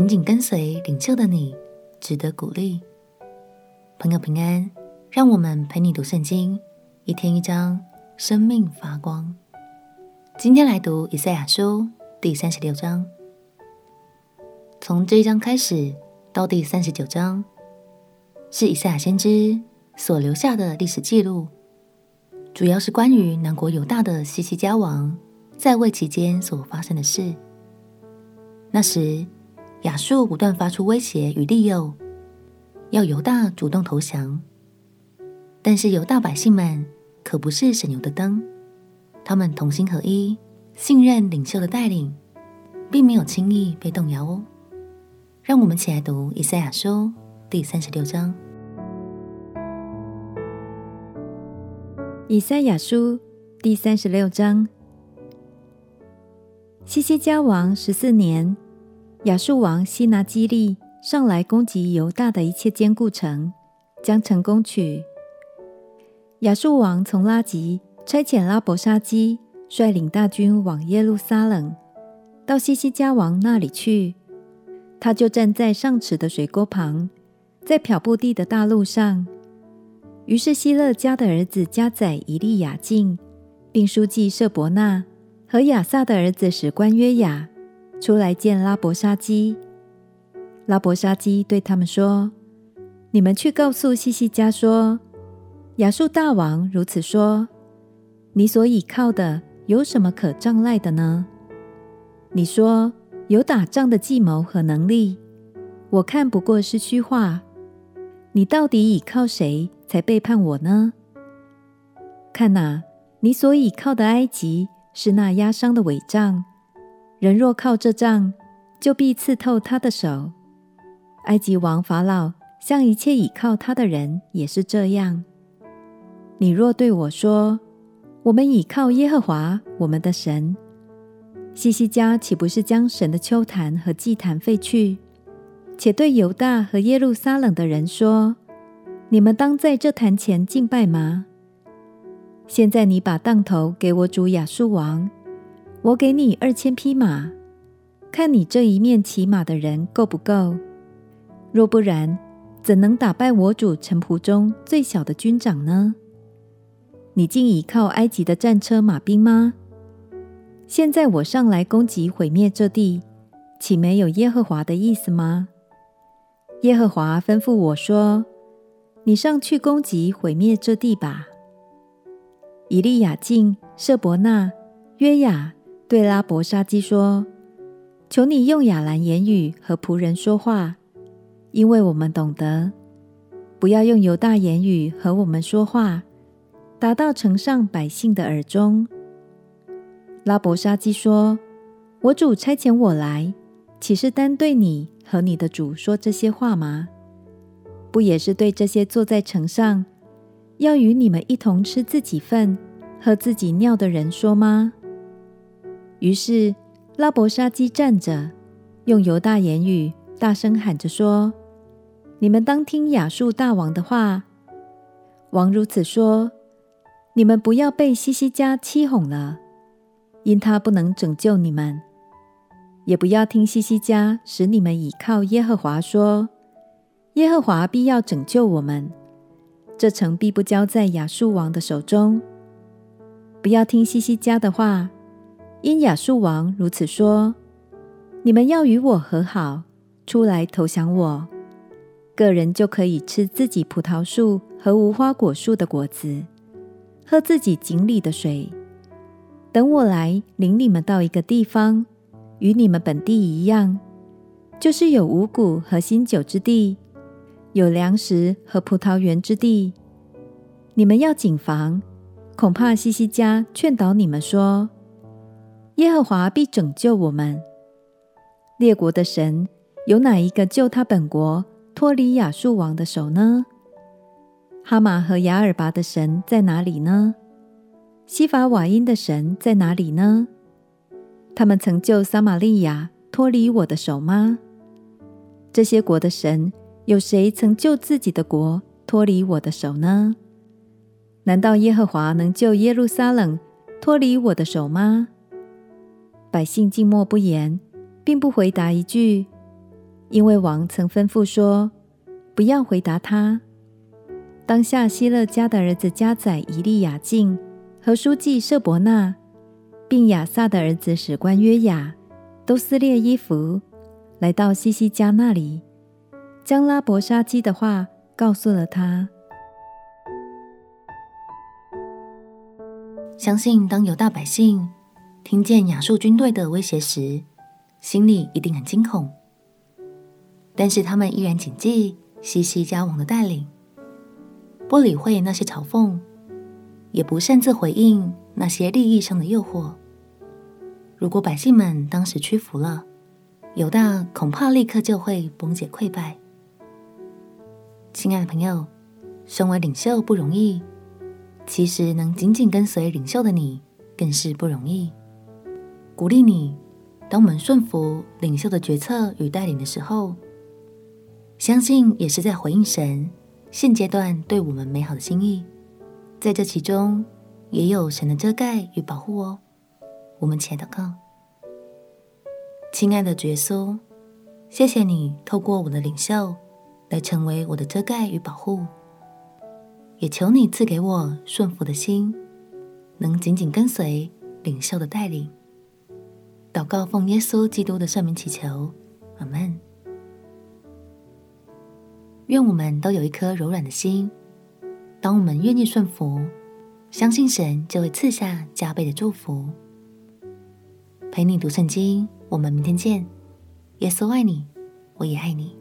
紧紧跟随领袖的你，值得鼓励。朋友平安，让我们陪你读圣经，一天一章，生命发光。今天来读以赛亚书第三十六章。从这一章开始到第三十九章，是以赛亚先知所留下的历史记录，主要是关于南国犹大的西西家王在位期间所发生的事。那时，亚述不断发出威胁与利诱，要犹大主动投降。但是犹大百姓们可不是省油的灯，他们同心合一，信任领袖的带领，并没有轻易被动摇哦。让我们一起来读以赛亚书第三十六章。以赛亚书第三十六章。西西家王十四年，亚述王西拿基立上来攻击犹大的一切坚固城，将城攻取。亚述王从拉吉差遣拉伯沙基率领大军往耶路撒冷，到西西家王那里去。他就站在上池的水沟旁，在漂布地的大路上。于是希勒家的儿子加宰以利亚敬，并书记舍伯纳。和亚萨的儿子史官约雅出来见拉伯沙基。拉伯沙基对他们说：“你们去告诉西西家说，亚述大王如此说：你所倚靠的有什么可仗赖的呢？你说有打仗的计谋和能力，我看不过是虚话。你到底倚靠谁才背叛我呢？看哪，你所倚靠的埃及。”是那压伤的伪杖，人若靠这杖，就必刺透他的手。埃及王法老向一切倚靠他的人也是这样。你若对我说：“我们倚靠耶和华我们的神。”西西家岂不是将神的邱坛和祭坛废去，且对犹大和耶路撒冷的人说：“你们当在这坛前敬拜吗？”现在你把当头给我主亚述王，我给你二千匹马，看你这一面骑马的人够不够？若不然，怎能打败我主臣仆中最小的军长呢？你竟倚靠埃及的战车马兵吗？现在我上来攻击毁灭这地，岂没有耶和华的意思吗？耶和华吩咐我说：“你上去攻击毁灭这地吧。”以利亚敬、舍伯那、约雅对拉伯沙基说：“求你用亚兰言语和仆人说话，因为我们懂得；不要用犹大言语和我们说话，达到城上百姓的耳中。”拉伯沙基说：“我主差遣我来，岂是单对你和你的主说这些话吗？不也是对这些坐在城上，要与你们一同吃自己粪、喝自己尿的人说吗？于是拉伯沙基站着，用犹大言语大声喊着说：“你们当听亚述大王的话。王如此说：你们不要被西西家欺哄了，因他不能拯救你们；也不要听西西家使你们倚靠耶和华说：耶和华必要拯救我们。”这城必不交在亚述王的手中。不要听西西家的话，因亚述王如此说：你们要与我和好，出来投降我，个人就可以吃自己葡萄树和无花果树的果子，喝自己井里的水。等我来领你们到一个地方，与你们本地一样，就是有五谷和新酒之地。有粮食和葡萄园之地，你们要谨防，恐怕西西家劝导你们说：“耶和华必拯救我们。”列国的神有哪一个救他本国脱离亚述王的手呢？哈马和亚尔拔的神在哪里呢？西法瓦因的神在哪里呢？他们曾救撒玛利亚脱离我的手吗？这些国的神。有谁曾救自己的国脱离我的手呢？难道耶和华能救耶路撒冷脱离我的手吗？百姓静默不言，并不回答一句。因为王曾吩咐说：“不要回答他。”当下希勒家的儿子加宰以利亚敬和书记舍伯纳，并亚萨的儿子史官约雅，都撕裂衣服，来到西西家那里，将拉伯沙基的话告诉了他。相信当犹大百姓听见亚述军队的威胁时，心里一定很惊恐。但是他们依然谨记西西家王的带领。不理会那些嘲讽，也不擅自回应那些利益上的诱惑。如果百姓们当时屈服了，犹大恐怕立刻就会崩解溃败。亲爱的朋友，身为领袖不容易，其实能紧紧跟随领袖的你更是不容易。鼓励你，当我们顺服领袖的决策与带领的时候，相信也是在回应神。现阶段对我们美好的心意，在这其中也有神的遮盖与保护哦。我们且祷告，亲爱的耶稣，谢谢你透过我的领袖来成为我的遮盖与保护，也求你赐给我顺服的心，能紧紧跟随领袖的带领。祷告奉耶稣基督的圣名祈求，阿门。愿我们都有一颗柔软的心。当我们愿意顺服，相信神就会赐下加倍的祝福。陪你读圣经，我们明天见。耶稣爱你，我也爱你。